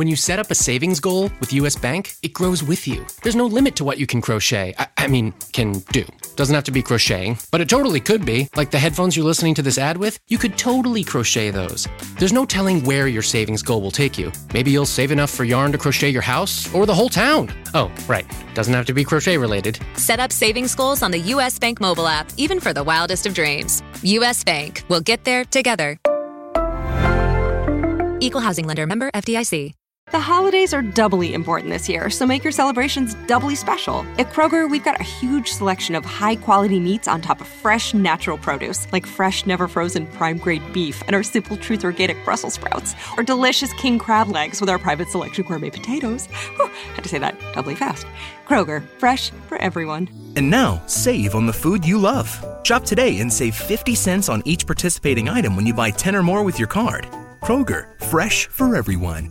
When you set up a savings goal with US Bank, it grows with you. There's no limit to what you can crochet. I, I mean, can do. Doesn't have to be crocheting, but it totally could be. Like the headphones you're listening to this ad with, you could totally crochet those. There's no telling where your savings goal will take you. Maybe you'll save enough for yarn to crochet your house or the whole town. Oh, right. Doesn't have to be crochet related. Set up savings goals on the US Bank mobile app, even for the wildest of dreams. US Bank. We'll get there together. Equal housing lender member FDIC. The holidays are doubly important this year, so make your celebrations doubly special. At Kroger, we've got a huge selection of high quality meats on top of fresh, natural produce, like fresh, never frozen prime grade beef and our Simple Truth organic Brussels sprouts, or delicious king crab legs with our private selection gourmet potatoes. Whew, had to say that doubly fast. Kroger, fresh for everyone. And now, save on the food you love. Shop today and save 50 cents on each participating item when you buy 10 or more with your card. Kroger, fresh for everyone.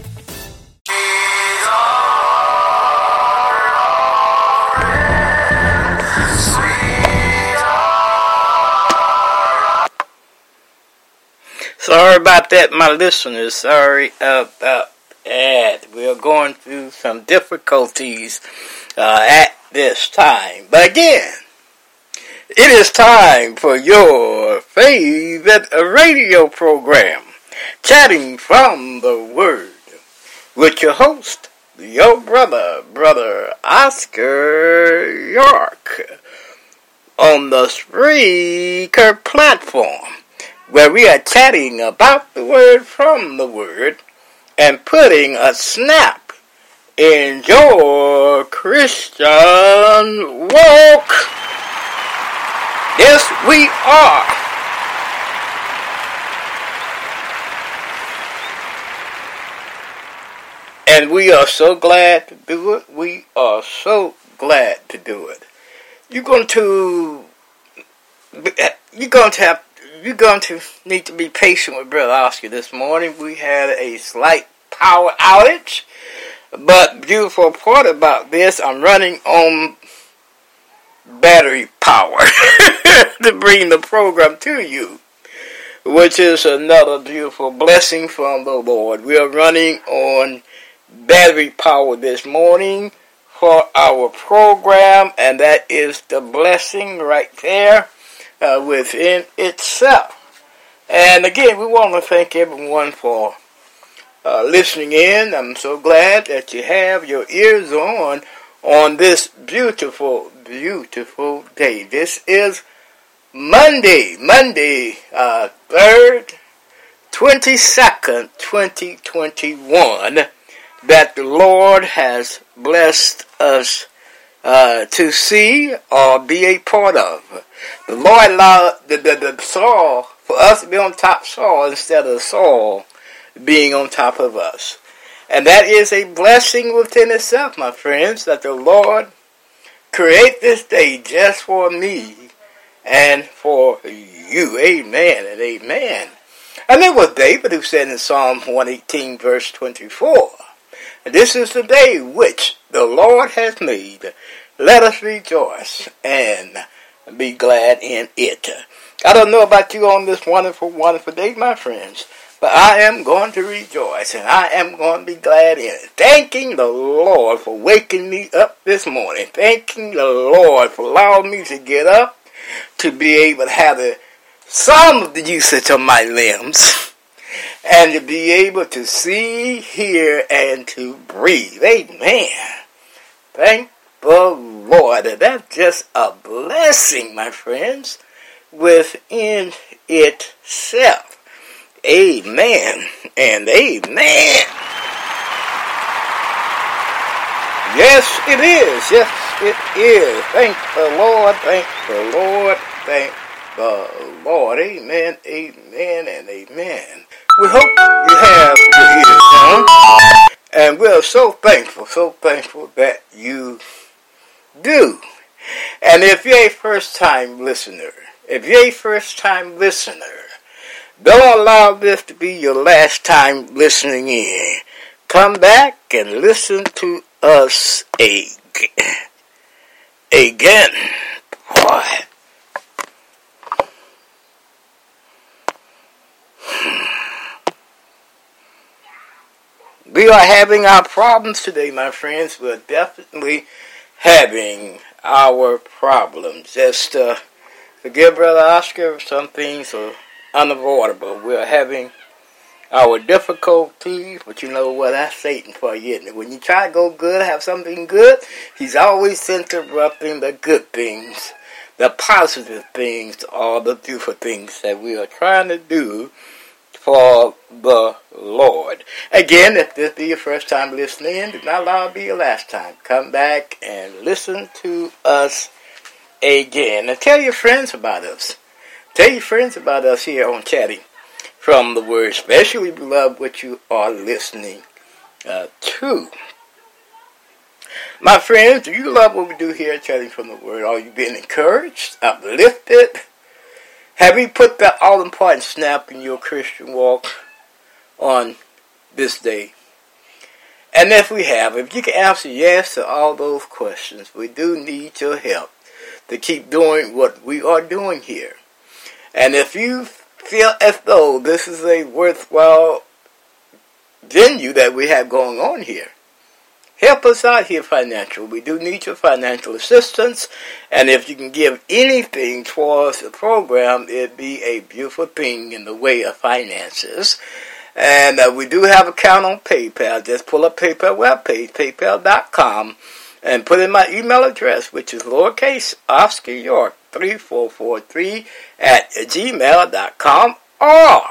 Sorry about that, my listeners. Sorry about that. We are going through some difficulties uh, at this time. But again, it is time for your favorite radio program, Chatting from the Word, with your host, your brother, Brother Oscar York, on the Spreaker platform where we are chatting about the word from the word and putting a snap in your Christian walk. Yes, we are. And we are so glad to do it. We are so glad to do it. You're going to you're going to have you're going to need to be patient with Brother Oscar this morning. We had a slight power outage, but beautiful part about this, I'm running on battery power to bring the program to you, which is another beautiful blessing from the Lord. We are running on battery power this morning for our program, and that is the blessing right there uh, within itself. And again, we want to thank everyone for uh, listening in. I'm so glad that you have your ears on on this beautiful, beautiful day. This is Monday, Monday, uh, 3rd, 22nd, 2021, that the Lord has blessed us uh, to see or be a part of. The Lord allowed the, the, the soil for us to be on top soil instead of soil being on top of us. And that is a blessing within itself, my friends, that the Lord create this day just for me and for you. Amen and amen. And it was David who said in Psalm 118, verse 24, This is the day which the Lord has made. Let us rejoice and be glad in it. I don't know about you on this wonderful, wonderful day, my friends, but I am going to rejoice and I am going to be glad in it. Thanking the Lord for waking me up this morning. Thanking the Lord for allowing me to get up, to be able to have some of the usage of my limbs, and to be able to see, hear, and to breathe. Amen. Thank the Lord. That's just a blessing, my friends, within itself. Amen and amen. Yes, it is. Yes, it is. Thank the Lord. Thank the Lord. Thank the Lord. Amen, amen, and amen. We hope you have your ears on And we're so thankful, so thankful that you do. And if you're a first time listener, if you're a first time listener, don't allow this to be your last time listening in. Come back and listen to us again. Again. Boy. We are having our problems today, my friends. We're definitely having our problems. Just uh, forgive Brother Oscar, some things are unavoidable. We're having our difficulties, but you know what? That's Satan for you. When you try to go good, have something good, he's always interrupting the good things, the positive things, all the beautiful things that we are trying to do for the Lord. Again, if this be your first time listening, do not allow it be your last time. Come back and listen to us again. And tell your friends about us. Tell your friends about us here on Chatting from the Word. Especially, love what you are listening uh, to. My friends, do you love what we do here at Chatting from the Word? Are you being encouraged, uplifted? Have you put that all important snap in your Christian walk on this day? And if we have, if you can answer yes to all those questions, we do need your help to keep doing what we are doing here. And if you feel as though this is a worthwhile venue that we have going on here, help us out here financially. We do need your financial assistance, and if you can give anything towards the program, it'd be a beautiful thing in the way of finances. And uh, we do have an account on PayPal. Just pull up PayPal webpage, paypal.com, and put in my email address, which is lowercase Oscar York 3443 at gmail.com, or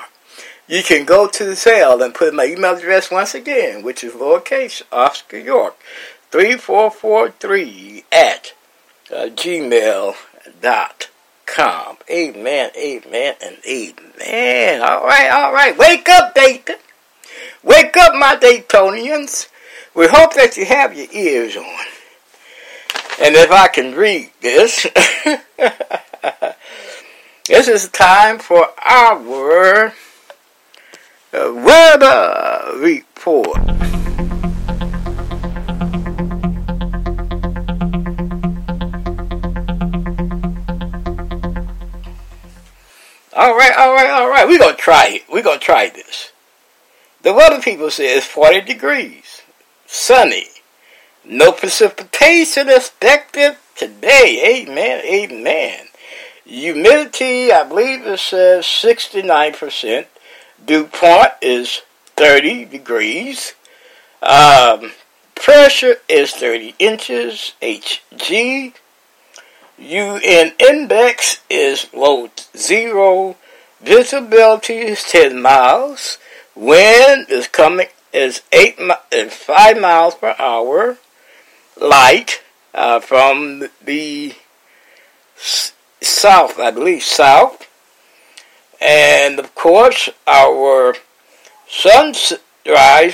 you can go to the cell and put my email address once again, which is lowercase Oscar York 3443 at uh, gmail.com. Amen, amen, and amen. All right, all right. Wake up, Dayton. Wake up, my Daytonians. We hope that you have your ears on. And if I can read this, this is time for our weather report. All right, all right, all right. We're going to try it. We're going to try this. The weather people say it's 40 degrees, sunny, no precipitation expected today. Amen, amen. Humidity, I believe it says 69%. Dew point is 30 degrees. Um, pressure is 30 inches. Hg. UV index is low zero. Visibility is 10 miles. Wind is coming is eight is five miles per hour. Light uh, from the south, I believe south. And of course, our sunrise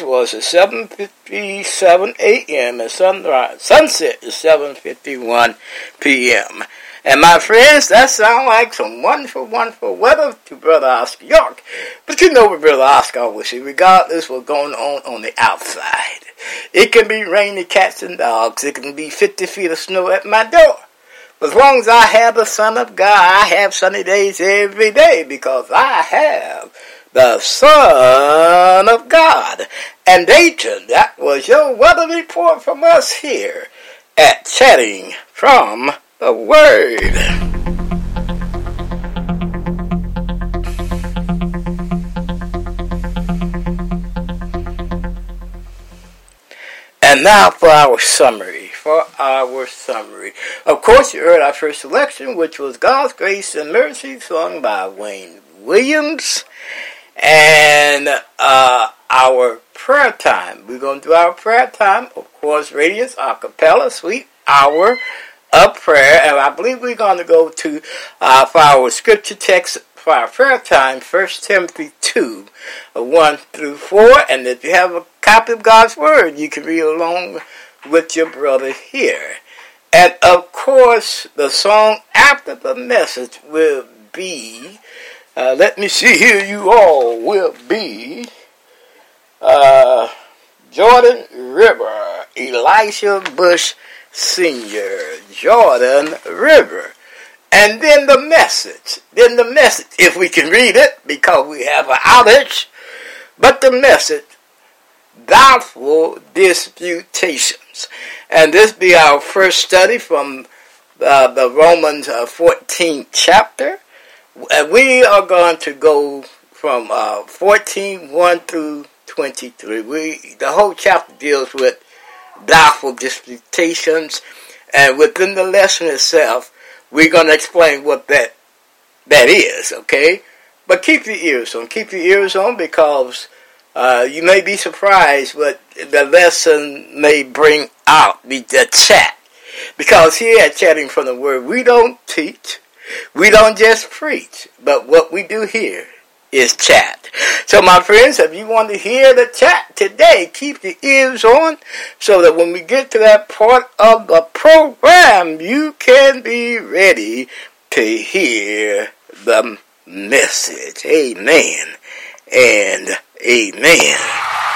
was at 7:57 a.m. and sunrise sunset is 7:51 p.m. And my friends, that sounds like some wonderful, wonderful weather to Brother Oscar York. But you know what Brother Oscar always says, regardless what's going on on the outside. It can be rainy cats and dogs. It can be 50 feet of snow at my door. As long as I have the Son of God, I have sunny days every day because I have the Son of God. And Dayton, that was your weather report from us here at Chatting from the Word. And now for our summary. For our summary. Of course, you heard our first selection, which was God's Grace and Mercy, sung by Wayne Williams. And uh, our prayer time. We're going to do our prayer time. Of course, Radiance cappella, Sweet Hour of Prayer. And I believe we're going to go to, uh, for our scripture text for our prayer time, 1 Timothy 2, 1 through 4. And if you have a copy of God's Word. You can read along with your brother here. And of course, the song after the message will be, uh, let me see here, you all will be uh, Jordan River, Elisha Bush Sr., Jordan River. And then the message. Then the message, if we can read it, because we have an outage. But the message, doubtful disputations. And this be our first study from uh, the Romans uh, 14th chapter. We are going to go from uh, 14, 1 through 23. We, the whole chapter deals with doubtful disputations. And within the lesson itself, we're going to explain what that that is, okay? But keep your ears on. Keep your ears on because uh, you may be surprised what the lesson may bring out, the, chat. Because here at Chatting from the Word, we don't teach, we don't just preach, but what we do here is chat. So, my friends, if you want to hear the chat today, keep the ears on so that when we get to that part of the program, you can be ready to hear the message. Amen and amen.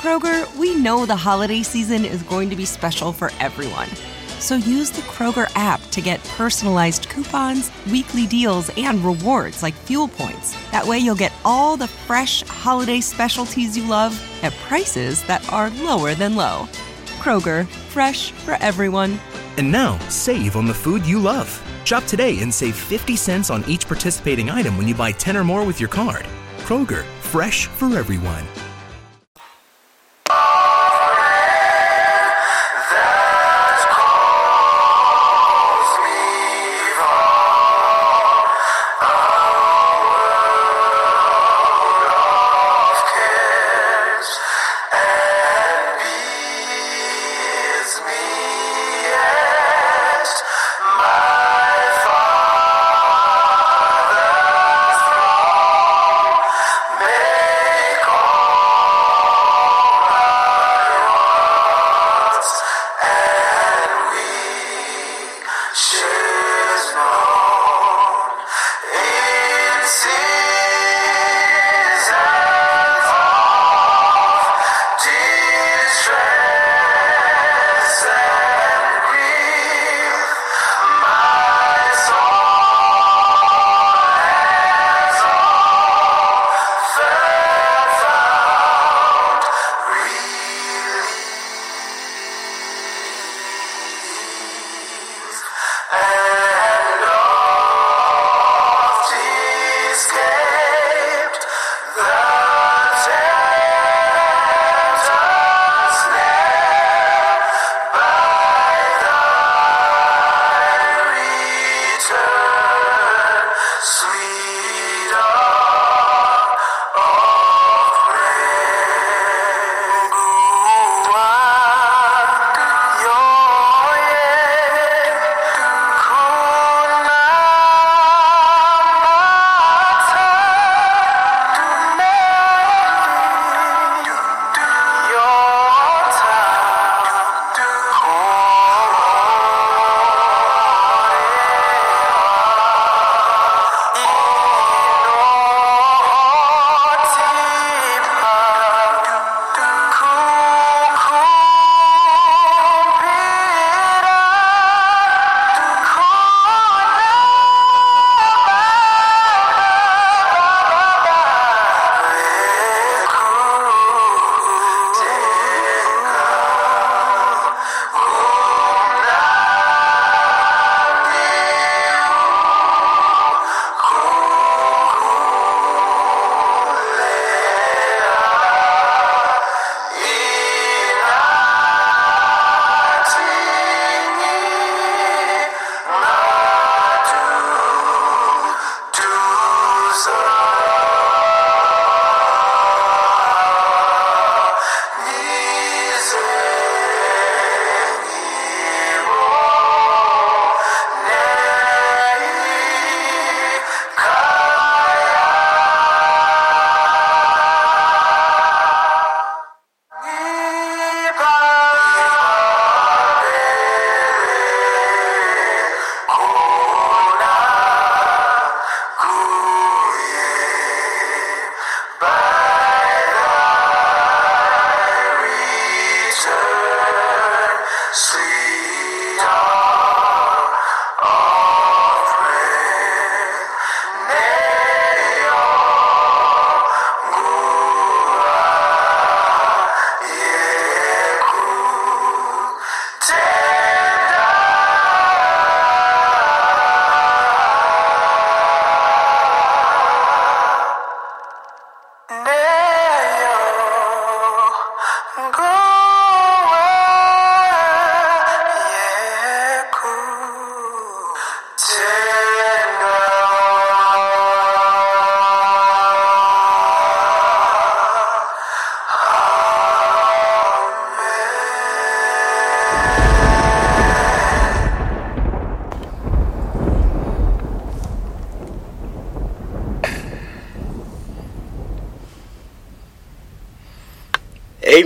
Kroger, we know the holiday season is going to be special for everyone. So use the Kroger app to get personalized coupons, weekly deals, and rewards like fuel points. That way you'll get all the fresh holiday specialties you love at prices that are lower than low. Kroger, fresh for everyone. And now, save on the food you love. Shop today and save 50 cents on each participating item when you buy 10 or more with your card. Kroger, fresh for everyone.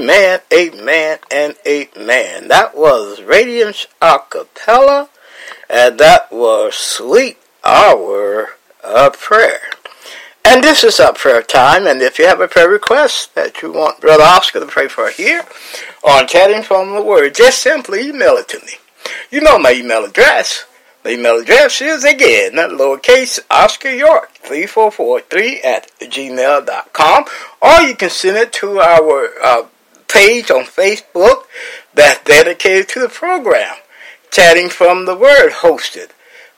Amen, amen, and amen. That was Radiance Acapella, and that was Sweet Hour of Prayer. And this is our prayer time, and if you have a prayer request that you want Brother Oscar to pray for here on Chatting from the Word, just simply email it to me. You know my email address. The email address is again lowercase Oscar York 3443 at gmail.com, or you can send it to our uh, page on Facebook that's dedicated to the program, Chatting from the Word, hosted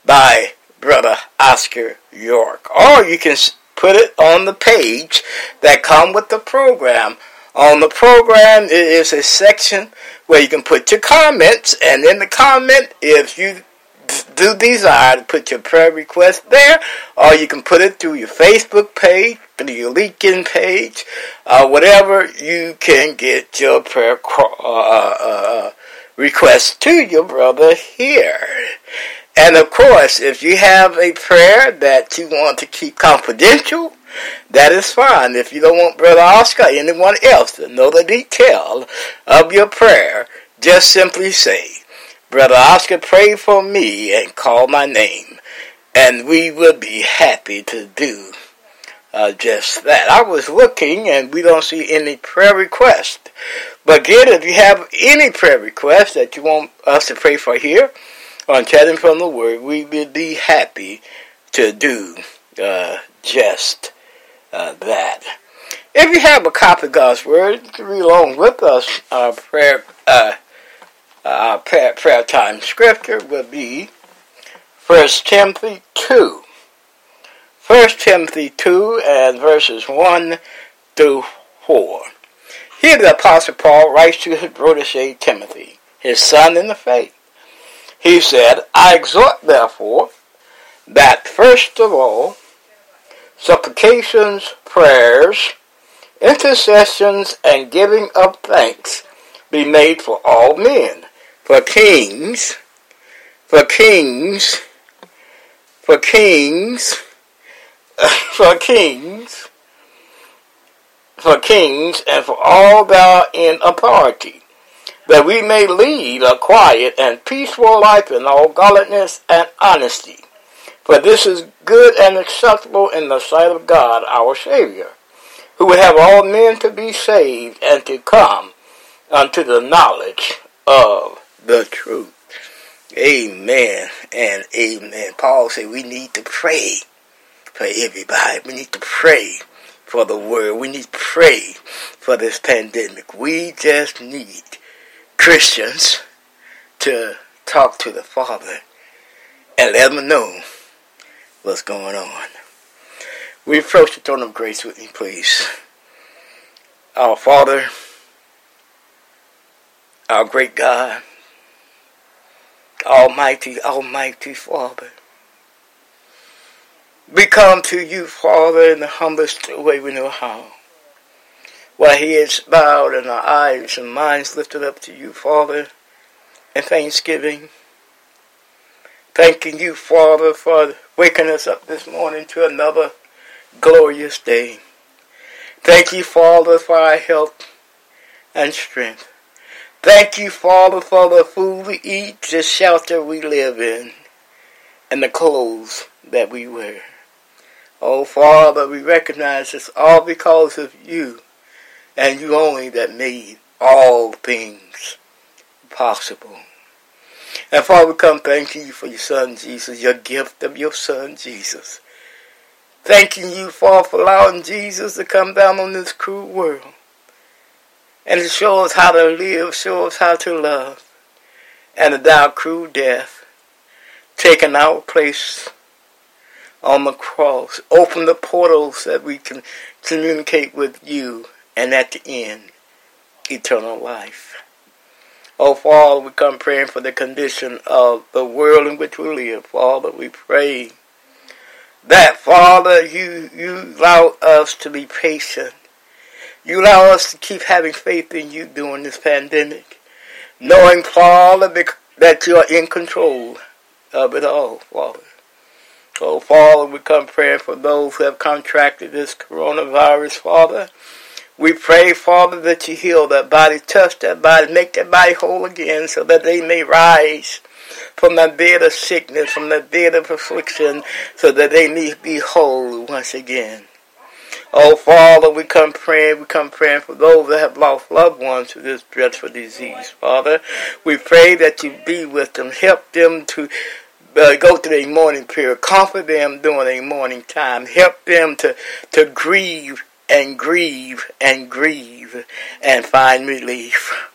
by Brother Oscar York. Or you can put it on the page that come with the program. On the program, it is a section where you can put your comments, and in the comment, if you do desire to put your prayer request there, or you can put it through your Facebook page, your LinkedIn page, uh, whatever you can get your prayer uh, uh, request to your brother here. And of course, if you have a prayer that you want to keep confidential, that is fine. If you don't want Brother Oscar or anyone else to know the detail of your prayer, just simply say, Brother Oscar, pray for me and call my name, and we will be happy to do uh, just that. I was looking, and we don't see any prayer request. But again, if you have any prayer request that you want us to pray for here on Chatting from the Word, we will be happy to do uh, just uh, that. If you have a copy of God's Word, you can read along with us our prayer. Uh, our prayer, prayer time scripture will be 1 Timothy 2. 1 Timothy 2 and verses 1 through 4. Here the Apostle Paul writes to his protege Timothy, his son in the faith. He said, I exhort therefore that first of all, supplications, prayers, intercessions, and giving of thanks be made for all men, for kings, for kings, for kings, for kings, for kings, and for all that are in authority, that we may lead a quiet and peaceful life in all godliness and honesty. For this is good and acceptable in the sight of God our Savior, who would have all men to be saved and to come unto the knowledge of the truth. Amen and amen. Paul said we need to pray for everybody. We need to pray for the world. We need to pray for this pandemic. We just need Christians to talk to the Father and let them know what's going on. We approach the throne of grace with me, please. Our Father, our great God, Almighty, Almighty Father. We come to you, Father, in the humblest way we know how. While heads bowed and our eyes and minds lifted up to you, Father, in thanksgiving. Thanking you, Father, for waking us up this morning to another glorious day. Thank you, Father, for our health and strength. Thank you, Father, for the food we eat, the shelter we live in, and the clothes that we wear. Oh, Father, we recognize it's all because of you and you only that made all things possible. And Father, we come thanking you for your Son Jesus, your gift of your Son Jesus. Thanking you, Father, for allowing Jesus to come down on this cruel world and to show us how to live, show us how to love, and to die a cruel death, taking our place on the cross. Open the portals that we can communicate with you, and at the end, eternal life. Oh, Father, we come praying for the condition of the world in which we live. Father, we pray that, Father, you, you allow us to be patient. You allow us to keep having faith in you during this pandemic, knowing, Father, that you are in control of it all, Father. Oh, Father, we come praying for those who have contracted this coronavirus, Father. We pray, Father, that you heal that body, touch that body, make that body whole again so that they may rise from the bed of sickness, from the bed of affliction, so that they may be whole once again. Oh, Father, we come praying, we come praying for those that have lost loved ones to this dreadful disease, Father. We pray that you be with them, help them to uh, go through their mourning period, comfort them during their mourning time, help them to, to grieve and grieve and grieve and find relief.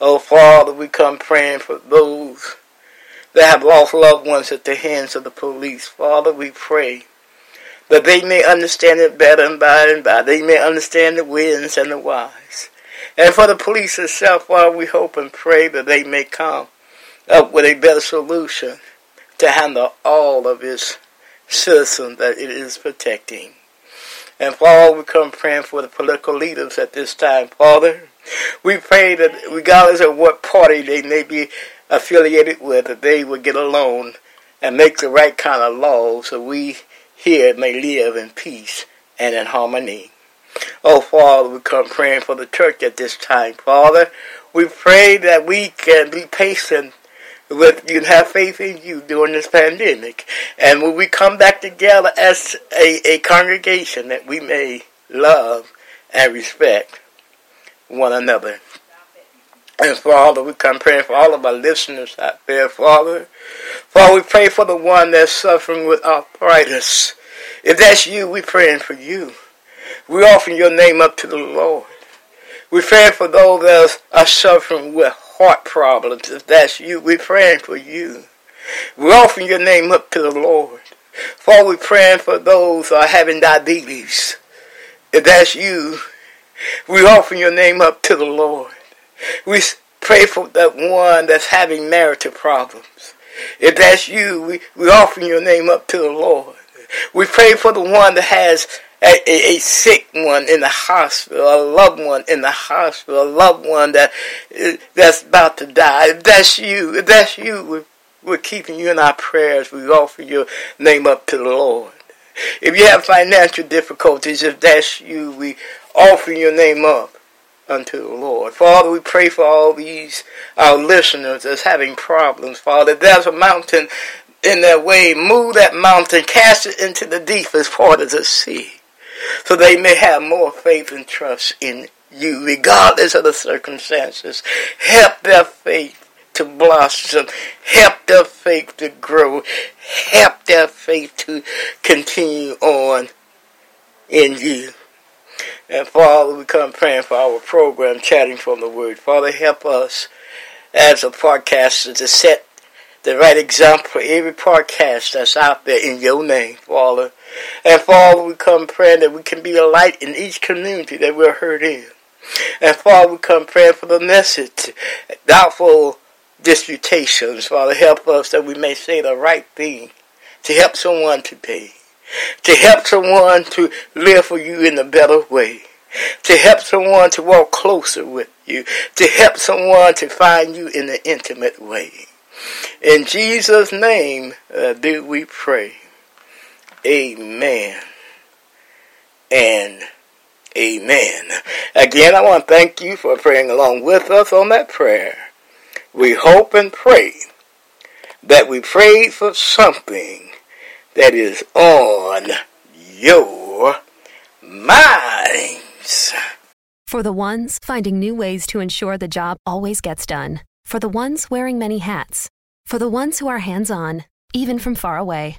Oh, Father, we come praying for those that have lost loved ones at the hands of the police. Father, we pray that they may understand it better and by and by. They may understand the winds and the whys. And for the police itself, Father, we hope and pray that they may come up with a better solution to handle all of its citizens that it is protecting. And Father, we come praying for the political leaders at this time, Father. We pray that regardless of what party they may be affiliated with, that they will get along and make the right kind of laws so we here may live in peace and in harmony. Oh, Father, we come praying for the church at this time, Father. We pray that we can be patient with you have faith in you during this pandemic. And when we come back together as a, a congregation, that we may love and respect one another. And Father, we come praying for all of our listeners out there, Father. Father, we pray for the one that's suffering with arthritis. If that's you, we're praying for you. We offer your name up to the Lord. We pray for those that are suffering with heart problems. If that's you, we're praying for you. We're offering your name up to the Lord. For we're praying for those who are having diabetes. If that's you, we offer your name up to the Lord. We pray for that one that's having marital problems. If that's you, we, we offer your name up to the Lord. We pray for the one that has a, a, a, sick one in the hospital, a loved one in the hospital, a loved one that that's about to die. If that's you, if that's you, we're, we're keeping you in our prayers. We offer your name up to the Lord. If you have financial difficulties, if that's you, we offer your name up unto the Lord. Father, we pray for all these our listeners that's having problems. Father, there's a mountain in their way. Move that mountain, cast it into the deepest part of the sea, so they may have more faith and trust in you, regardless of the circumstances. Help their faith to blossom. Help their faith to grow. Help their faith to continue on in you. And Father, we come praying for our program, Chatting from the Word. Father, help us as a podcaster to set the right example for every podcast that's out there in your name, Father. And Father, we come praying that we can be a light in each community that we're heard in. And Father, we come praying for the message, doubtful disputations. Father, help us that we may say the right thing to help someone today. to help someone to live for you in a better way, to help someone to walk closer with you, to help someone to find you in an intimate way. In Jesus' name uh, do we pray. Amen and amen. Again, I want to thank you for praying along with us on that prayer. We hope and pray that we prayed for something that is on your minds. For the ones finding new ways to ensure the job always gets done. For the ones wearing many hats. For the ones who are hands on, even from far away.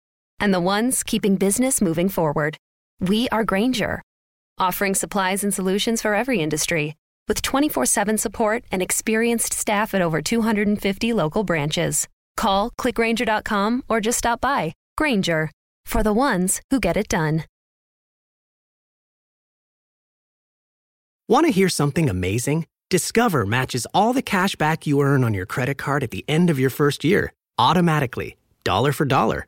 And the ones keeping business moving forward. We are Grainger, offering supplies and solutions for every industry. With 24 7 support and experienced staff at over 250 local branches. Call clickgrainger.com or just stop by. Grainger, for the ones who get it done. Want to hear something amazing? Discover matches all the cash back you earn on your credit card at the end of your first year, automatically, dollar for dollar,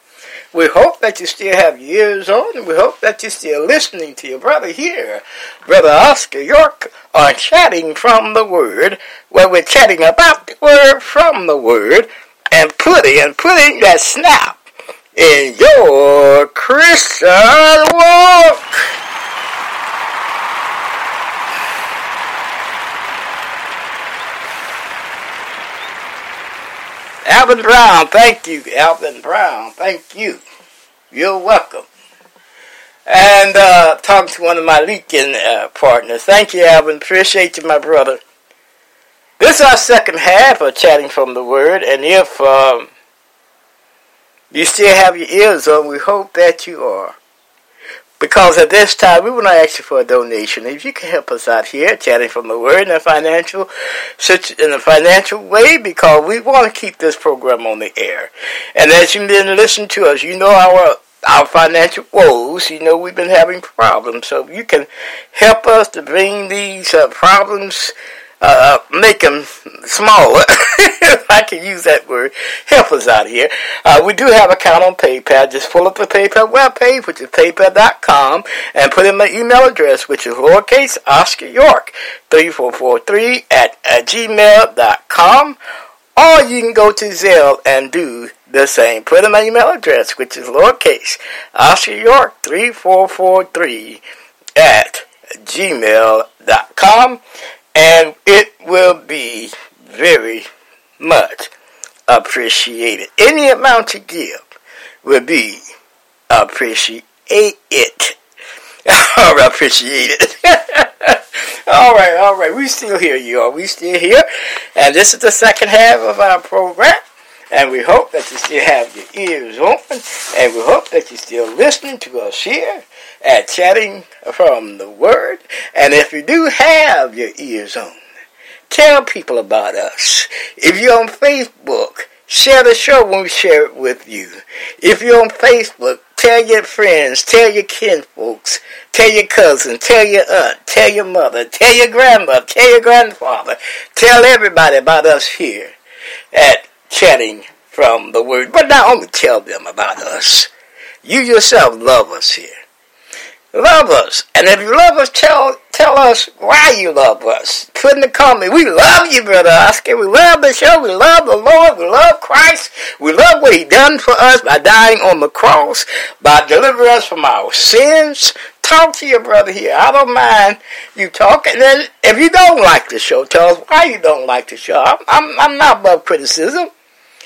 We hope that you still have ears on, and we hope that you're still listening to your brother here, Brother Oscar York, on Chatting from the Word, where we're chatting about the Word from the Word, and putting and putting that snap in your Christian walk. Alvin Brown, thank you, Alvin Brown, thank you. You're welcome. And uh, talking to one of my leaking uh, partners. Thank you, Alvin. Appreciate you, my brother. This is our second half of Chatting from the Word, and if um, you still have your ears on, we hope that you are. Because at this time, we want to ask you for a donation. If you can help us out here, chatting from the Word in a financial, in a financial way, because we want to keep this program on the air. And as you've been listening to us, you know our our financial woes. You know we've been having problems, so you can help us to bring these uh, problems uh, make them smaller, I can use that word, help us out here. Uh, we do have an account on PayPal. Just pull up the PayPal webpage, which is paypal.com, and put in my email address, which is lowercase Oscar York 3443 at, at gmail.com. Or you can go to Zelle and do the same. Put in my email address, which is lowercase Oscar York 3443 at gmail.com and it will be very much appreciated. Any amount you give will be appreciated. appreciated. all right, all right. We still here, y'all. We still here. And this is the second half of our program. And we hope that you still have your ears open. And we hope that you're still listening to us here at Chatting from the Word. And if you do have your ears on, tell people about us. If you're on Facebook, share the show when we share it with you. If you're on Facebook, tell your friends, tell your kinfolks, tell your cousin, tell your aunt, tell your mother, tell your grandmother, tell your grandfather, tell everybody about us here at Chatting from the Word. But not only tell them about us, you yourself love us here. Love us. And if you love us, tell tell us why you love us. Put in the comment, we love you, Brother Oscar. We love the show. We love the Lord. We love Christ. We love what he done for us by dying on the cross, by delivering us from our sins, talk to your brother here. I don't mind you talking. And if you don't like the show, tell us why you don't like the show. I'm, I'm, I'm not above criticism.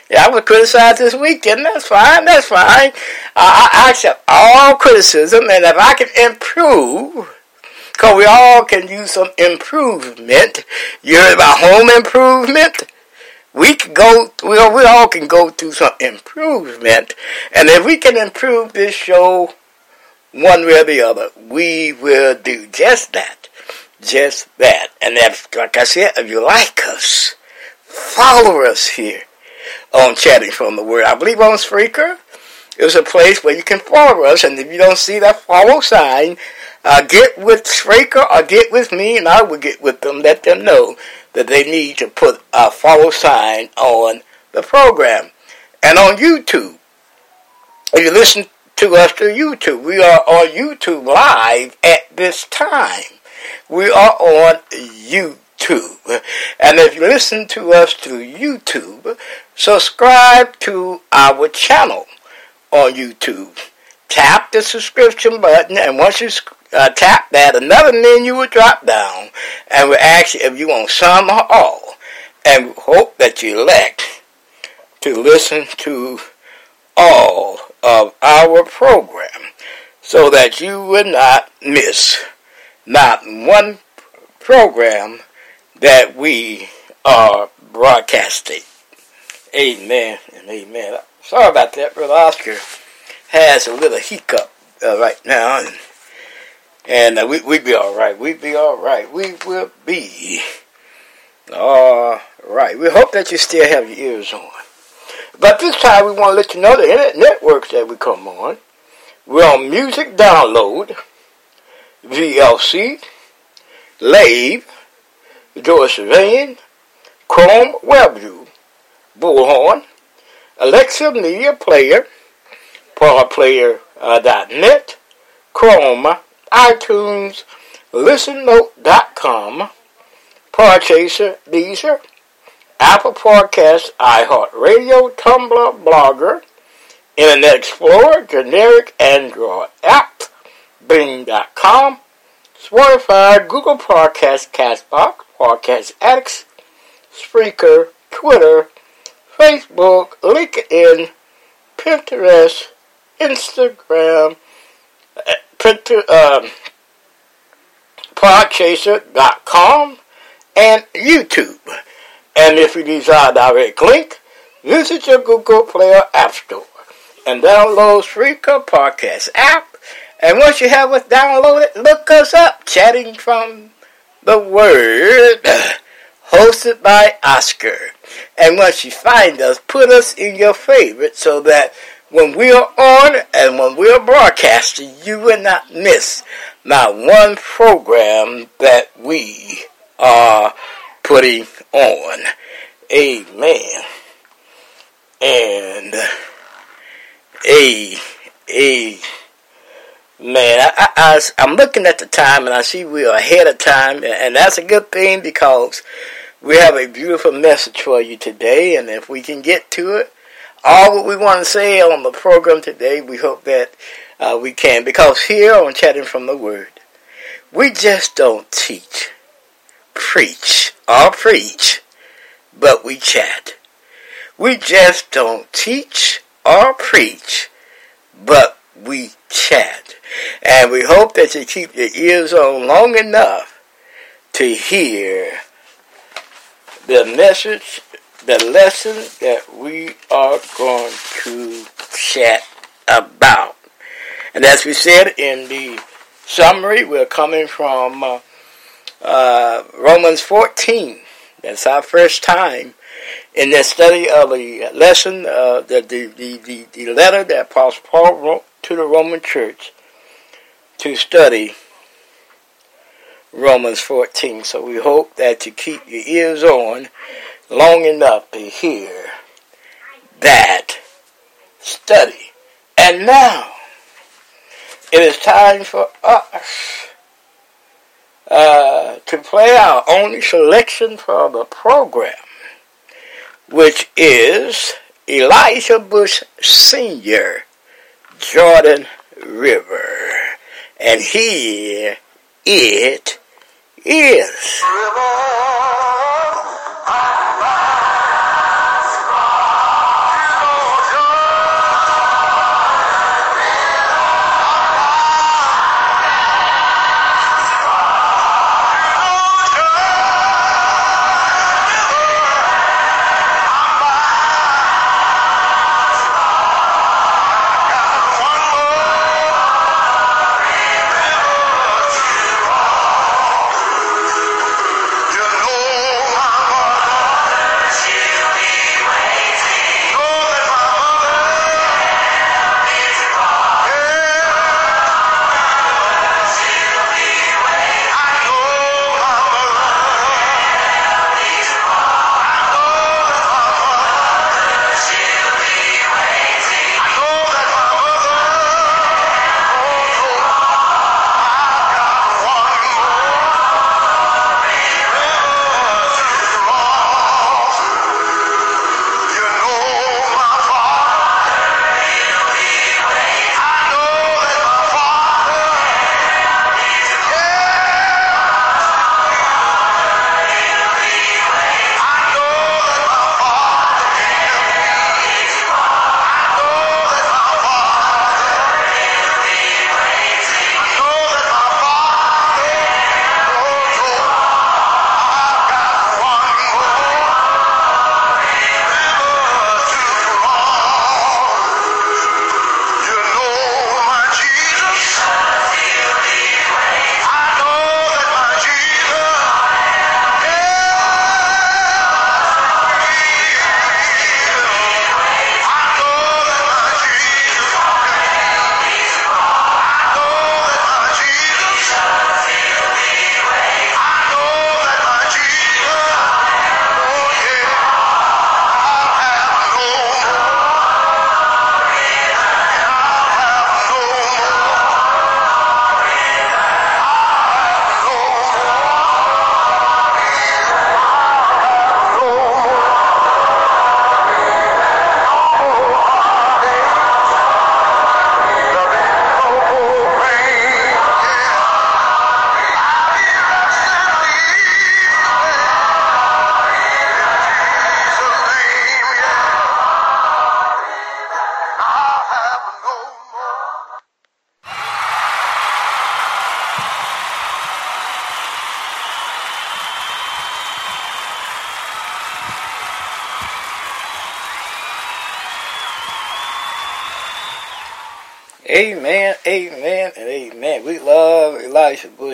Yeah, I was criticized this weekend. That's fine. That's fine. Uh, I accept all criticism, and if I can improve, because we all can use some improvement. You heard about home improvement? We can go. We all, we all can go through some improvement, and if we can improve this show one way or the other, we will do just that, just that. And if, like I said, if you like us, follow us here on Chatting from the Word. I believe on Spreaker. It's a place where you can follow us, and if you don't see that follow sign, uh, get with Spreaker or get with me, and I will get with them. Let them know that they need to put a follow sign on the program. And on YouTube, if you listen to us through YouTube, we are on YouTube live at this time. We are on YouTube. And if you listen to us through YouTube, subscribe to our channel on YouTube. Tap the subscription button, and once you uh, tap that, another menu will drop down, and we'll ask you if you want some or all. And hope that you elect to listen to all of our program so that you will not miss not one program that we are broadcasting. Amen and amen. Sorry about that, Brother Oscar has a little hiccup uh, right now, and, and uh, we we be all right. We'd be all right. We will be all right. We hope that you still have your ears on. But this time we want to let you know the internet networks that we come on. We're on Music Download, VLC, Lave, George Van, Chrome WebView, Bullhorn, Alexa Media Player, PowerPlayer.net, uh, Chrome, iTunes, ListenNote.com, Podchaser, Deezer, Apple Podcasts, iHeartRadio, Tumblr, Blogger, Internet Explorer, generic Android app, Bing.com, Spotify, Google Podcasts, Castbox, Podcast Addicts, Spreaker, Twitter, Facebook, LinkedIn, Pinterest, Instagram, Pinter, um, Podchaser.com, and YouTube. And if you desire direct link, visit your Google Play or App Store and download Spreaker Podcast app. And once you have it downloaded, look us up, Chatting from the Word, hosted by Oscar. And once you find us, put us in your favorite so that when we are on and when we are broadcasting, you will not miss not one program that we are putting on. Amen. And a a man, I, I, I'm looking at the time and I see we are ahead of time, and that's a good thing because we have a beautiful message for you today. And if we can get to it, all what we want to say on the program today, we hope that uh, we can. Because here on Chatting from the Word, we just don't teach, preach, or preach, but we chat. We just don't teach or preach, but we chat. And we hope that you keep your ears on long enough to hear the message the lesson that we are going to chat about. And as we said in the summary, we're coming from uh, uh, Romans 14. That's our first time in the study of the lesson, uh, the, the, the, the, letter that Paul wrote to the Roman church to study Romans 14. So we hope that you keep your ears on long enough to hear that study. And now, it is time for us uh, to play our only selection for the program, which is Elijah Bush Sr., Jordan River. And here it is. Amen,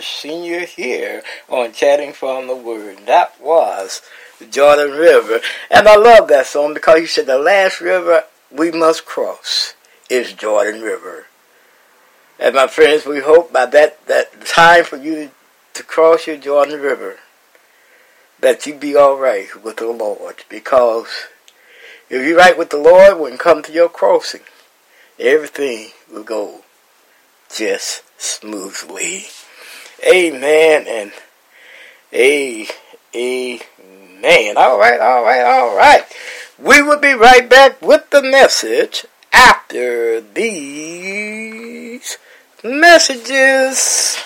Sr. here on Chatting from the Word. That was the Jordan River. And I love that song because he said the last river we must cross is Jordan River. And my friends, we hope by that, that time for you to, to cross your Jordan River that you be all right with the Lord. Because if you're right with the Lord when it comes to your crossing, everything will go just smoothly. Amen and amen. All right, all right, all right. We will be right back with the message after these messages.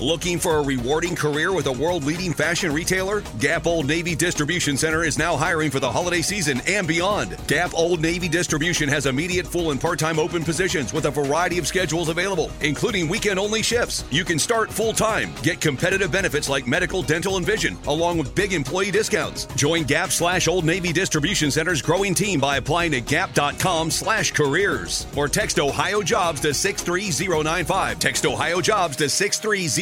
Looking for a rewarding career with a world leading fashion retailer? Gap Old Navy Distribution Center is now hiring for the holiday season and beyond. Gap Old Navy Distribution has immediate full and part time open positions with a variety of schedules available, including weekend only shifts. You can start full time, get competitive benefits like medical, dental, and vision, along with big employee discounts. Join Gap slash Old Navy Distribution Center's growing team by applying to gap.com slash careers or text Ohio Jobs to 63095. Text Ohio Jobs to 63095.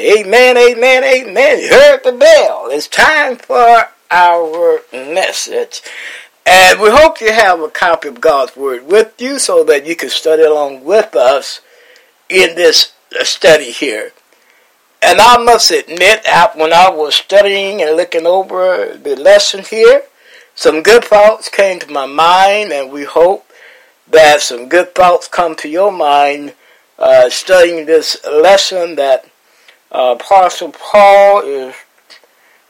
Amen, amen, amen. You heard the bell. It's time for our message. And we hope you have a copy of God's Word with you so that you can study along with us in this study here. And I must admit, when I was studying and looking over the lesson here, some good thoughts came to my mind, and we hope that some good thoughts come to your mind uh, studying this lesson that Apostle Paul is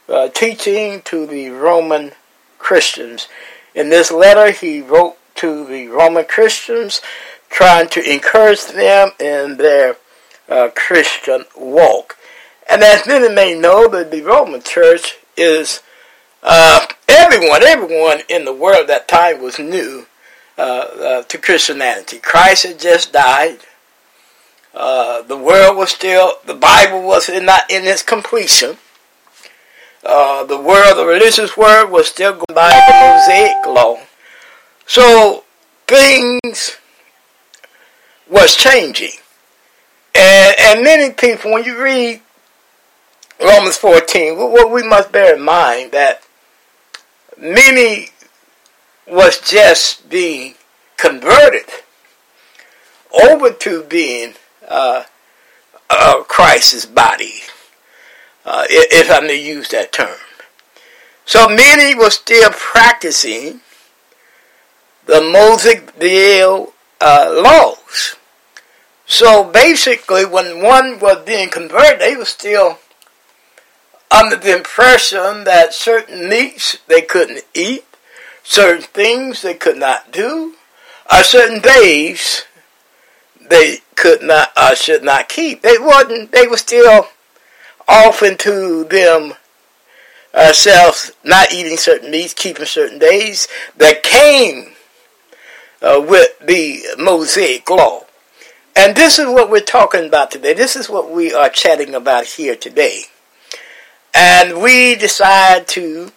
uh, teaching to the Roman Christians. In this letter, he wrote to the Roman Christians, trying to encourage them in their uh, Christian walk. And as many may know, that the Roman Church is uh, everyone, everyone in the world at that time was new uh, uh, to Christianity. Christ had just died. Uh, the world was still, the Bible was not in its completion. Uh, the world, the religious world was still going by the Mosaic law. So things was changing. And, and many people, when you read Romans 14, what we must bear in mind that many was just being converted over to being uh, uh, Christ's body, uh, if I may use that term. So many were still practicing the Mosaic uh, laws. So basically, when one was being converted, they were still under the impression that certain meats they couldn't eat, certain things they could not do, or certain days they could not or should not keep. They wasn't. They were still off into them ourselves not eating certain meats, keeping certain days that came uh, with the Mosaic law. And this is what we're talking about today. This is what we are chatting about here today. And we decide to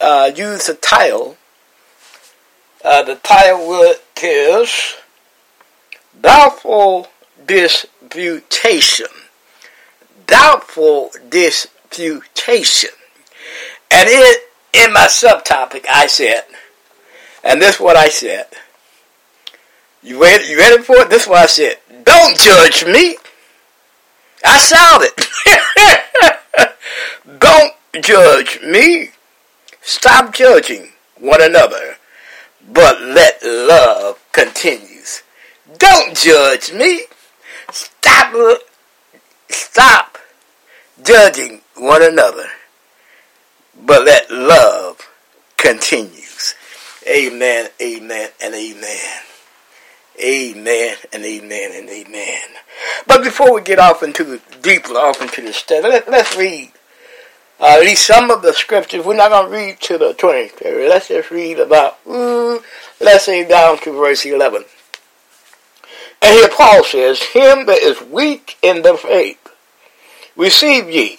uh, use the title. Uh, the title is Doubtful Disputation. Doubtful Disputation. And it, in my subtopic, I said, and this is what I said. You ready, you ready for it? This is what I said. Don't judge me. I shouted. Don't judge me. Stop judging one another, but let love continues. Don't judge me. Stop stop judging one another, but let love continues. Amen, amen, and amen. Amen and amen and amen. But before we get off into the deeper off into the study, let, us read uh, at least some of the scriptures. We're not going to read to the 20th period. Let's just read about, ooh, let's say down to verse 11. And here Paul says, Him that is weak in the faith, receive ye,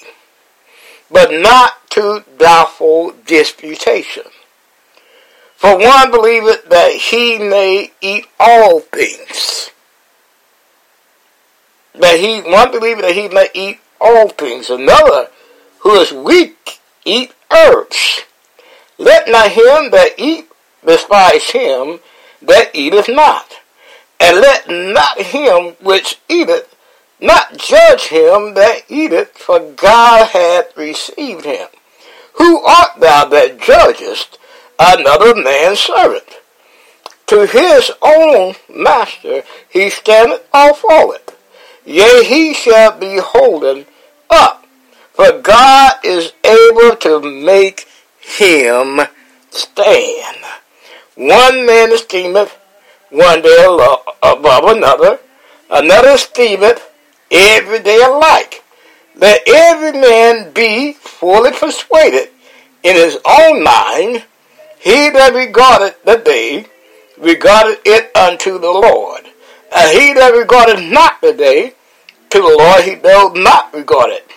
but not to doubtful disputation. For one believeth that he may eat all things. That he one believeth that he may eat all things. Another who is weak eat herbs. Let not him that eat despise him that eateth not. And let not him which eateth not judge him that eateth, for God hath received him. Who art thou that judgest another man's servant. To his own master he standeth or falleth. Yea, he shall be holden up, for God is able to make him stand. One man esteemeth one day above another, another esteemeth every day alike. Let every man be fully persuaded in his own mind, He that regardeth the day, regardeth it unto the Lord. And he that regardeth not the day, to the Lord he does not regard it.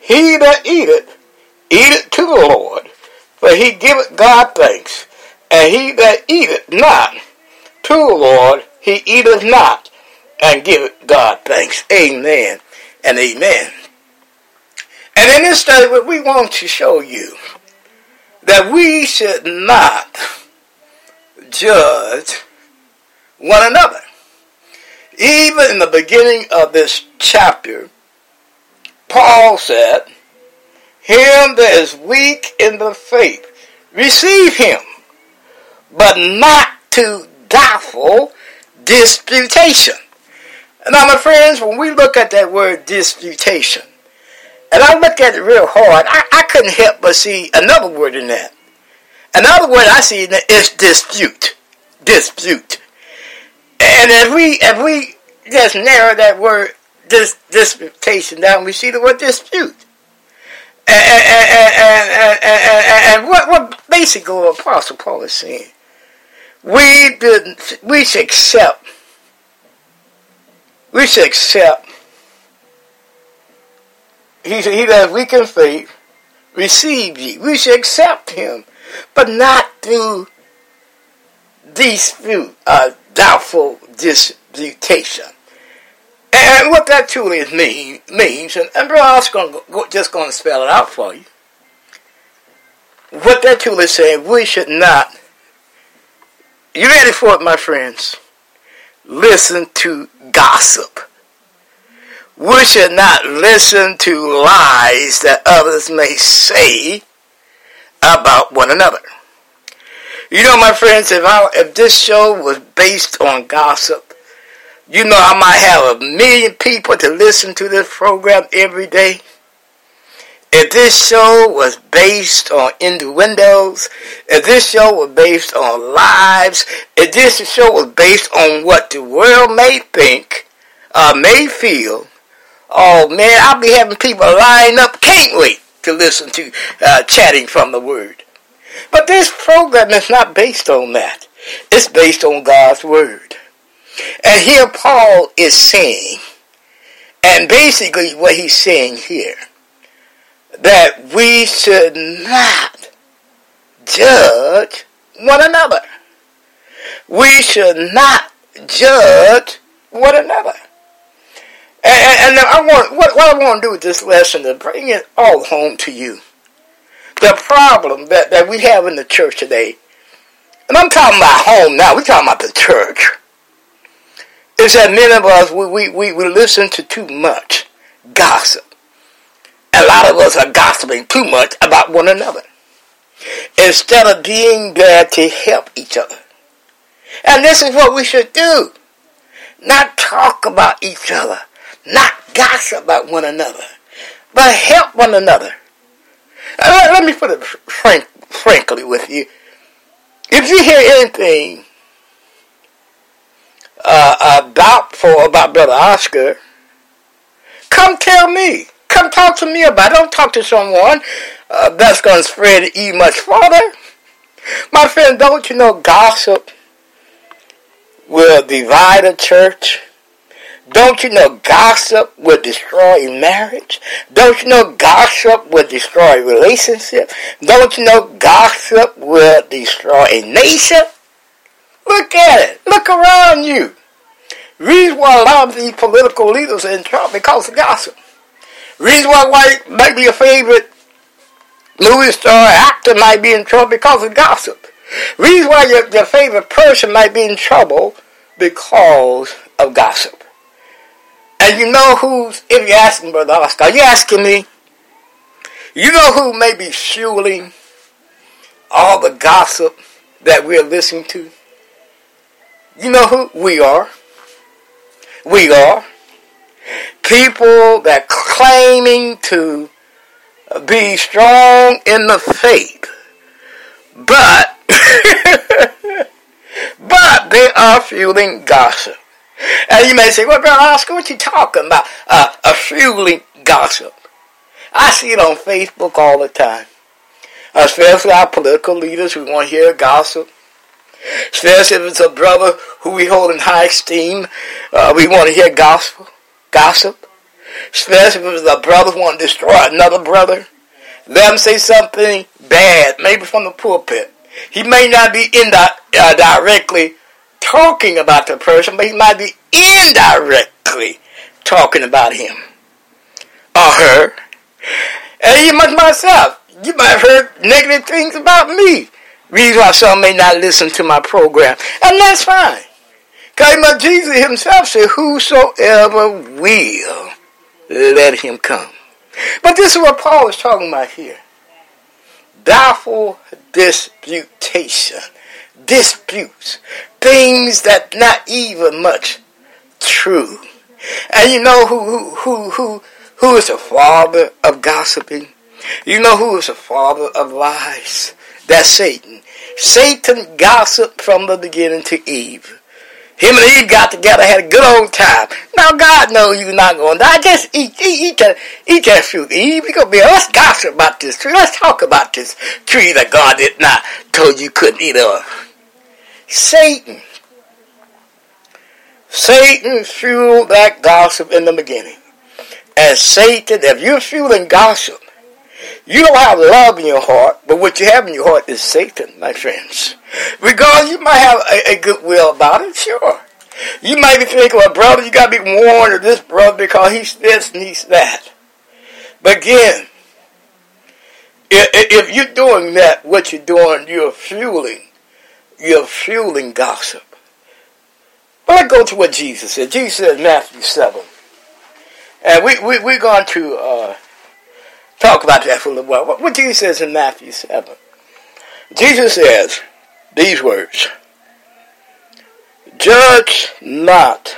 He that eateth, eateth to the Lord, for he giveth God thanks. And he that eateth not the Lord, he eateth not, and give God thanks. Amen and amen. And in this study, what we want to show you that we should not judge one another. Even in the beginning of this chapter, Paul said, Him that is weak in the faith, receive him, but not to doubtful disputation. Now, my friends, when we look at that word disputation, and I look at it real hard, I, I couldn't help but see another word in that. Another word I see in that is dispute. Dispute. And if we if we just narrow that word dis, disputation down, we see the word dispute. And, and, and, and, what, what basically Apostle Paul is saying, we did, we should accept, we should accept. He "He that weak in faith, receive ye." We should accept him, but not through dispute, uh, doubtful disputation. And what that truly mean, means, and, Brother Oscar gonna go, just going to spell it out for you. What that truly saying, we should not, you ready for it, my friends? Listen to gossip. We should not listen to lies that others may say about one another. You know, my friends, if I, if this show was based on gossip, you know, I might have a million people to listen to this program every day. If this show was based on innuendos, if this show was based on lives, if this show was based on what the world may think, uh, may feel, oh man, I'll be having people line up, can't wait to listen to uh, chatting from the Word. But this program is not based on that. It's based on God's Word. And here Paul is saying, and basically what he's saying here, that we should not judge one another. We should not judge one another. And, and I want what, what I want to do with this lesson is bring it all home to you. The problem that, that we have in the church today, and I'm talking about home now, we're talking about the church is that many of us, we, we, we, we listen to too much gossip. A lot of us are gossiping too much about one another instead of being there to help each other. And this is what we should do. Not talk about each other, not gossip about one another, but help one another. Let me put it frank, frankly with you. If you hear anything uh, uh, doubtful about Brother Oscar, come tell me. Come talk to me about it. Don't talk to someone uh, that's going to spread you much farther. My friend, don't you know gossip will divide a church? Don't you know gossip will destroy a marriage? Don't you know gossip will destroy a relationship? Don't you know gossip will destroy a nation? Look at it. Look around you. Reason why a lot of these political leaders are in trouble because of gossip. Reason why white might be a favorite movie star actor might be in trouble because of gossip. Reason why your, your favorite person might be in trouble because of gossip. And you know who's, if you're asking Brother Oscar, are you asking me? You know who may be fueling all the gossip that we're listening to? You know who? We are. We are. People that claiming to be strong in the faith, but but they are fueling gossip. And you may say, well, Brother Oscar, what you talking about? Uh, a fueling gossip. I see it on Facebook all the time. Especially our political leaders who want to hear gossip. Especially if it's a brother who we hold in high esteem, uh, we want to hear gospel, gossip. Especially if the a brother want to destroy another brother. Let him say something bad, maybe from the pulpit. He may not be indi- uh, directly talking about the person, but he might be indirectly talking about him or her. And even myself, you might have heard negative things about me. Reason why some may not listen to my program. And that's fine. Because Jesus himself said, Whosoever will, let him come. But this is what Paul is talking about here. Doubtful disputation. Disputes. Things that not even much true. And you know who who who who is the father of gossiping? You know who is the father of lies? That's Satan. Satan gossiped from the beginning to Eve. Him and Eve got together, had a good old time. Now God knows you're not going to die. Just eat, eat, eat that, eat that fruit. Eve, we gonna be. Let's gossip about this tree. Let's talk about this tree that God did not told you couldn't eat of. Satan. Satan fueled that gossip in the beginning. And Satan, if you're fueling gossip, you don't have love in your heart, but what you have in your heart is Satan, my friends. Regardless, you might have a, a good will about it, sure. You might be thinking, well, brother, you got to be warned of this brother because he's this and he's that. But again, if, if you're doing that, what you're doing, you're fueling, you're fueling gossip. But let's go to what Jesus said. Jesus said in Matthew 7. And we, we, we're going to uh, talk about that for a little while. What, what Jesus says in Matthew 7. Jesus says these words Judge not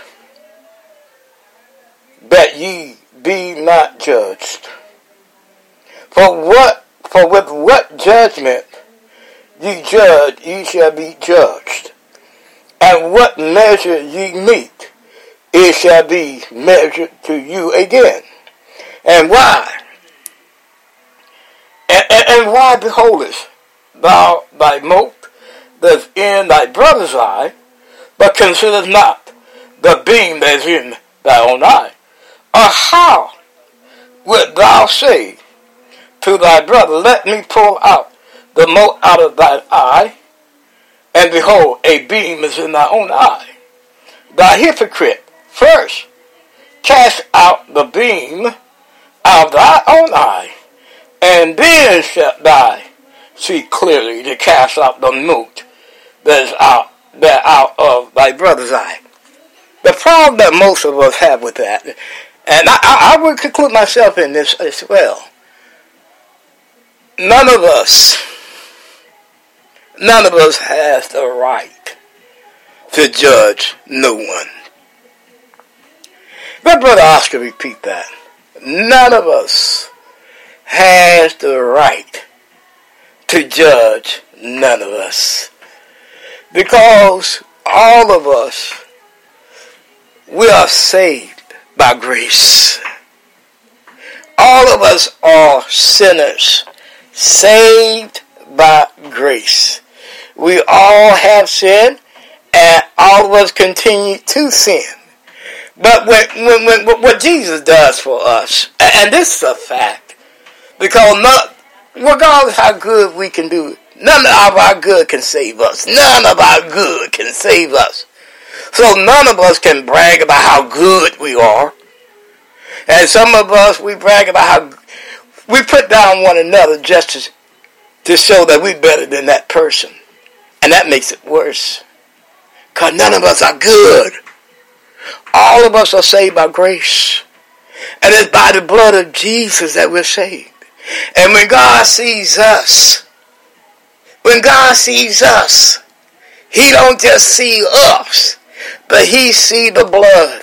that ye be not judged. For what for with what judgment ye judge ye shall be judged. And what measure ye meet, it shall be measured to you again. And why? And, and, and why beholdest thou thy mote that's in thy brother's eye, but considerest not the beam that is in thy own eye? Or how wilt thou say to thy brother, Let me pull out the mote out of thine eye, and behold, a beam is in thy own eye? Thou hypocrite, first cast out the beam out of thy own eye, and then shalt thou see clearly to cast out the mote that is out that out of thy brother's eye. The problem that most of us have with that, and I, I, would conclude myself in this as well. None of us, none of us has the right to judge no one. Let Brother Oscar repeat that. None of us has the right to judge none of us. Because all of us, we are saved by grace. All of us are sinners, saved by grace. We all have sinned, and all of us continue to sin. But when, when, when, what Jesus does for us, and this is a fact, because not, regardless how good we can do, none of our good can save us. None of our good can save us. So none of us can brag about how good we are. And some of us, we brag about how we put down one another just to, to show that we're better than that person. And that makes it worse. Because none of us are good. All of us are saved by grace. And it's by the blood of Jesus that we're saved. And when God sees us, when God sees us, He don't just see us, but He see the blood.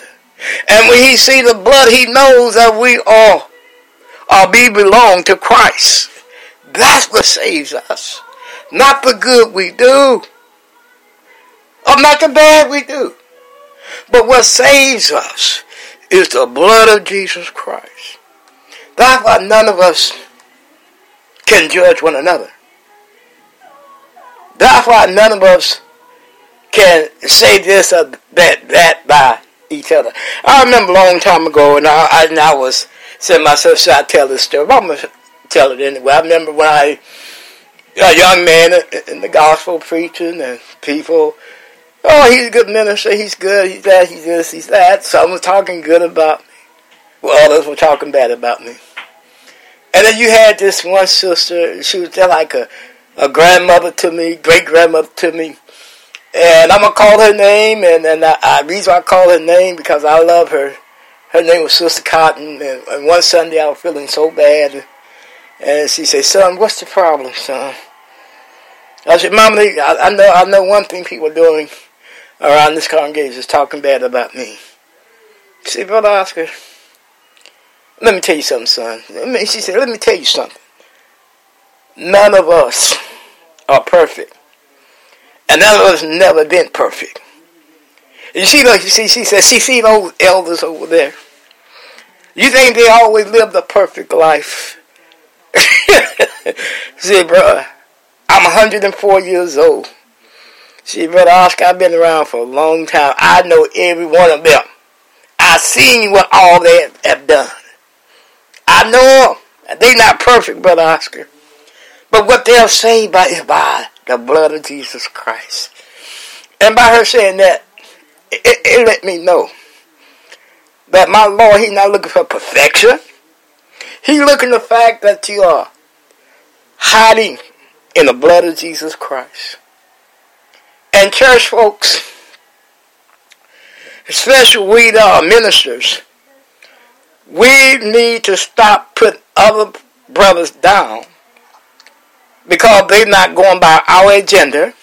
And when He see the blood, He knows that we all are, or we belong to Christ. That's what saves us. Not the good we do, or not the bad we do. But what saves us is the blood of Jesus Christ. That's why none of us can judge one another. That's why none of us can say this or that, that by each other. I remember a long time ago, and I, I, and I was saying myself, should I tell this story? I'm going to tell it anyway. I remember when I, a young man in the gospel preaching, and people, oh, he's a good minister, he's good, he's that, he's this, he's that. Some was talking good about me. Well, others were talking bad about me. And then you had this one sister, she was like a, a grandmother to me, great grandmother to me. And I'm gonna call her name, and and I, I reason I call her name because I love her. Her name was Sister Cotton, and, and one Sunday I was feeling so bad, and she said, "Son, what's the problem, son?" I said, "Mama, I, I know I know one thing people are doing around this congregation is talking bad about me." She said, "Brother Oscar, let me tell you something, son." She said, "Let me tell you something. None of us are perfect." And none of us never been perfect. You see, like you see, she said, she see those elders over there. You think they always lived a perfect life? see, bro, I'm 104 years old. See, brother Oscar, I've been around for a long time. I know every one of them. I've seen what all they have done. I know them. They're not perfect, brother Oscar. But what they'll say by, is by the blood of Jesus Christ. And by her saying that, it, it, let me know that my Lord, He's not looking for perfection. He's looking the fact that you are hiding in the blood of Jesus Christ. And church folks, especially we that are ministers, we need to stop putting other brothers down because they're not going by our agenda.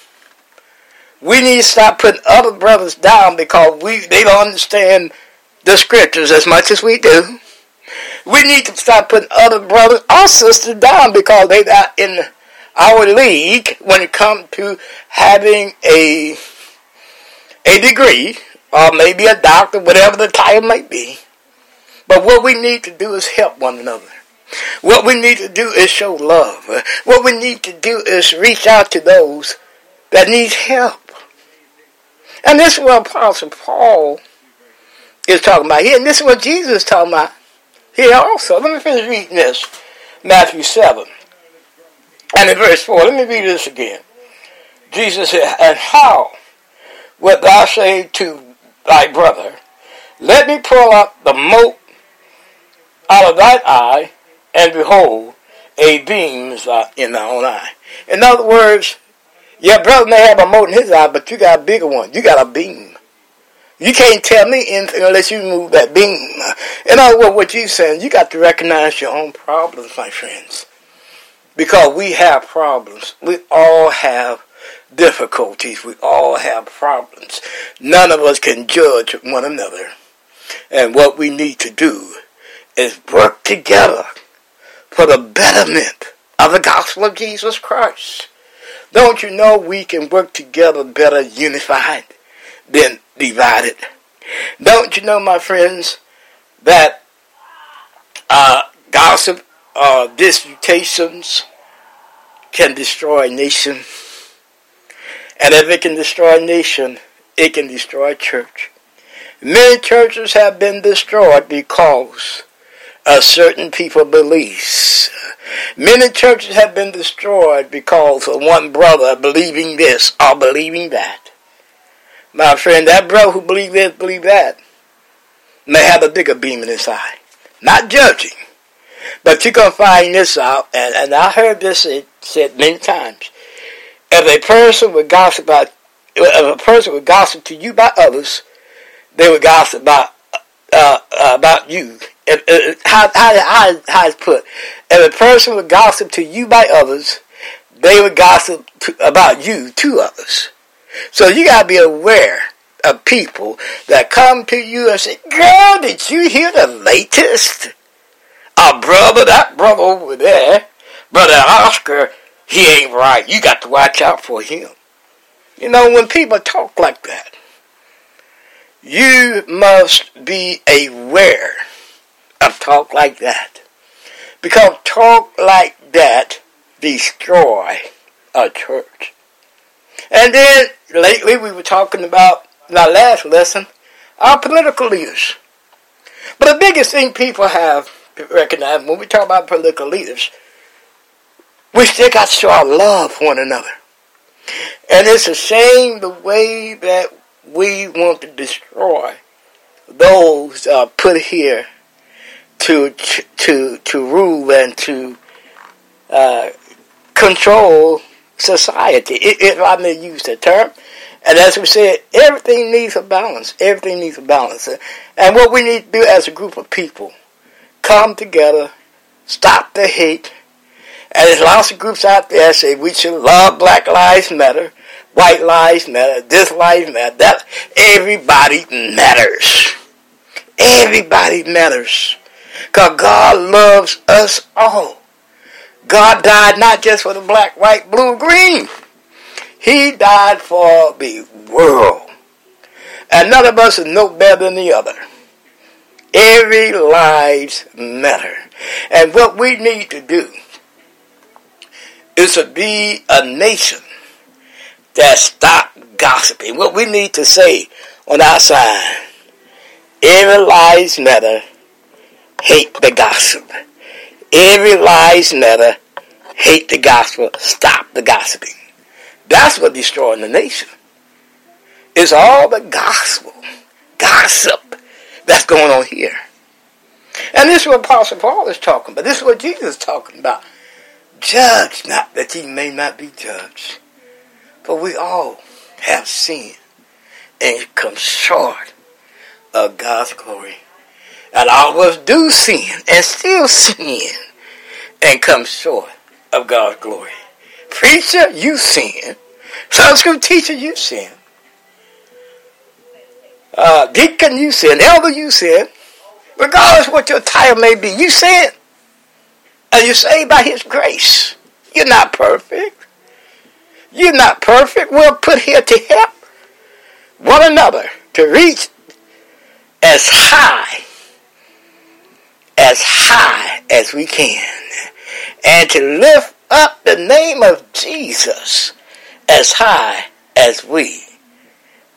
We need to stop putting other brothers down because we they don't understand the scriptures as much as we do. We need to stop putting other brothers or sisters down because they're not in our league when it comes to having a a degree or maybe a doctor, whatever the title might be. But what we need to do is help one another. What we need to do is show love. What we need to do is reach out to those that need help. And this is what Apostle Paul is talking about here. And this is what Jesus is talking about here also. Let me finish reading this. Matthew 7. And in verse 4, let me read this again. Jesus said, And how wilt thou say to thy brother, Let me pull up the mote out of thine eye, and behold, a beam is in thy own eye. In other words, your brother may have a mote in his eye, but you got a bigger one. You got a beam. You can't tell me anything unless you move that beam. In other words, what you're saying, you got to recognize your own problems, my friends. Because we have problems. We all have difficulties. We all have problems. None of us can judge one another. And what we need to do is work together for the betterment of the gospel of Jesus Christ. Don't you know we can work together better unified than divided? Don't you know, my friends, that uh, gossip uh, disputations can destroy a nation? And if it can destroy a nation, it can destroy a church. Many churches have been destroyed because a certain people beliefs. Many churches have been destroyed because of one brother believing this or believing that. My friend, that brother who believes this, believe that, may have a bigger beam in his eye. Not judging. But you're going to find this out, and, and I heard this said, many times. If a person would gossip about, if a person would gossip to you by others, they would gossip about uh, uh, about you if, if, how, how, how, how it's put, if a person would gossip to you by others, they would gossip to, about you to others. So you got to be aware of people that come to you and say, Girl, did you hear the latest? Our brother, that brother over there, Brother Oscar, he ain't right. You got to watch out for him. You know, when people talk like that, you must be aware of talk like that. Because talk like that destroy a church. And then lately we were talking about in our last lesson our political leaders. But the biggest thing people have recognized when we talk about political leaders, we still got to show our love for one another. And it's a shame the way that we want to destroy those uh, put here to to to rule and to uh, control society, if I may use the term. And as we said, everything needs a balance. Everything needs a balance. And what we need to do as a group of people, come together, stop the hate. And there's lots of groups out there say we should love Black Lives Matter, White Lives Matter, this Lives Matter, that. Everybody matters. Everybody matters. Because God loves us all. God died not just for the black, white, blue, green. He died for the world. And none of us is no better than the other. Every lives matter. And what we need to do is to be a nation that stop gossiping. What we need to say on our side, every lives matter, hate the gossip. Every lies matter, hate the gospel, stop the gossiping. That's what destroying the nation. It's all the gospel, gossip that's going on here. And this is what Apostle Paul is talking about. This is what Jesus is talking about. Judge not that ye may not be judged. For we all have sinned and come short of God's glory. And all of us do sin and still sin and come short of God's glory. Preacher, you sin. Sunday school teacher, you sin. Uh, deacon, you sin. Elder, you sin. Regardless what your title may be, you sin. And you're saved by His grace. You're not perfect. You're not perfect. We're put here to help one another to reach as high, as high as we can, and to lift up the name of Jesus as high as we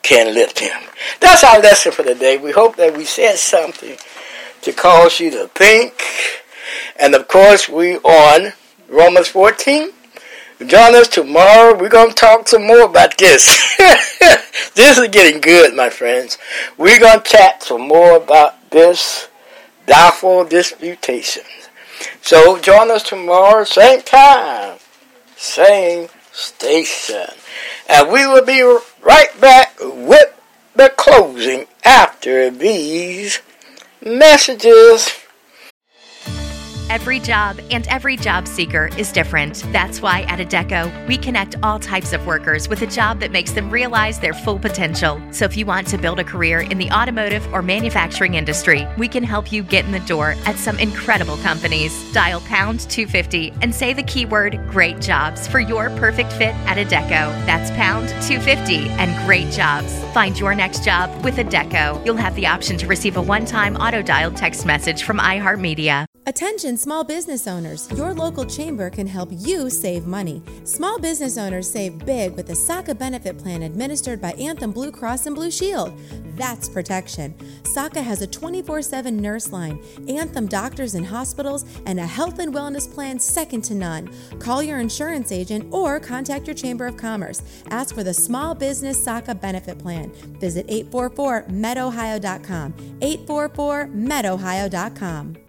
can lift him. That's our lesson for today. We hope that we said something to cause you to think. And of course, we on Romans 14. Join us tomorrow. We're going to talk some more about this. this is getting good, my friends. We're going to chat some more about this doubtful disputation. So join us tomorrow, same time, same station. And we will be right back with the closing after these messages. Every job and every job seeker is different. That's why at Adecco, we connect all types of workers with a job that makes them realize their full potential. So if you want to build a career in the automotive or manufacturing industry, we can help you get in the door at some incredible companies. Dial pound 250 and say the keyword great jobs for your perfect fit at Adecco. That's pound 250 and great jobs. Find your next job with Adecco. You'll have the option to receive a one time auto dialed text message from iHeartMedia. Attention, small business owners. Your local chamber can help you save money. Small business owners save big with the SACA benefit plan administered by Anthem Blue Cross and Blue Shield. That's protection. SACA has a 24 7 nurse line, Anthem doctors and hospitals, and a health and wellness plan second to none. Call your insurance agent or contact your Chamber of Commerce. Ask for the Small Business SACA benefit plan. Visit 844medohio.com. 844medohio.com.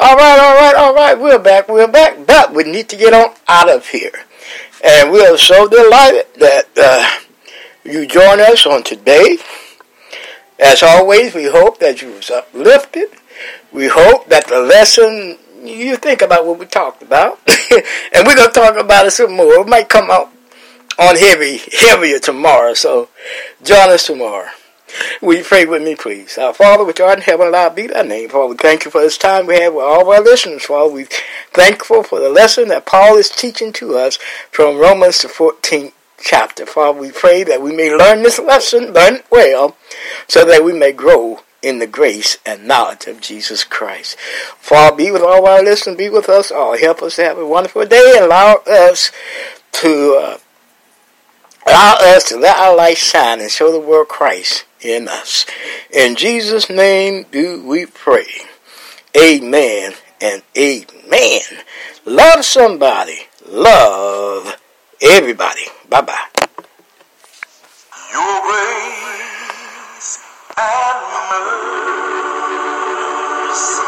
All right, all right, all right. We're back. We're back, but we need to get on out of here. And we are so delighted that uh, you join us on today. As always, we hope that you was uplifted. We hope that the lesson you think about what we talked about, and we're gonna talk about it some more. It might come out on heavy, heavier tomorrow. So join us tomorrow. Will you pray with me, please? Our Father, which art in heaven, allowed be thy name. Father, we thank you for this time we have with all of our listeners. Father, we thankful for the lesson that Paul is teaching to us from Romans the 14th chapter. Father, we pray that we may learn this lesson, learn it well, so that we may grow in the grace and knowledge of Jesus Christ. Father, be with all our listeners, be with us all. Help us to have a wonderful day allow us to uh, allow us to let our light shine and show the world Christ in us. In Jesus' name do we pray. Amen and amen. Love somebody. Love everybody. Bye bye. Your grace and mercy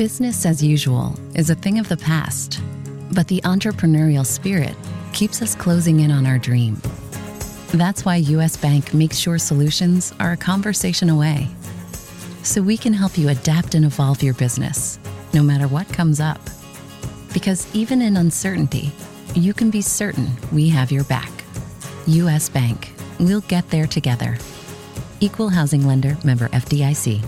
Business as usual is a thing of the past, but the entrepreneurial spirit keeps us closing in on our dream. That's why US Bank makes sure solutions are a conversation away. So we can help you adapt and evolve your business, no matter what comes up. Because even in uncertainty, you can be certain we have your back. US Bank, we'll get there together. Equal housing lender member FDIC.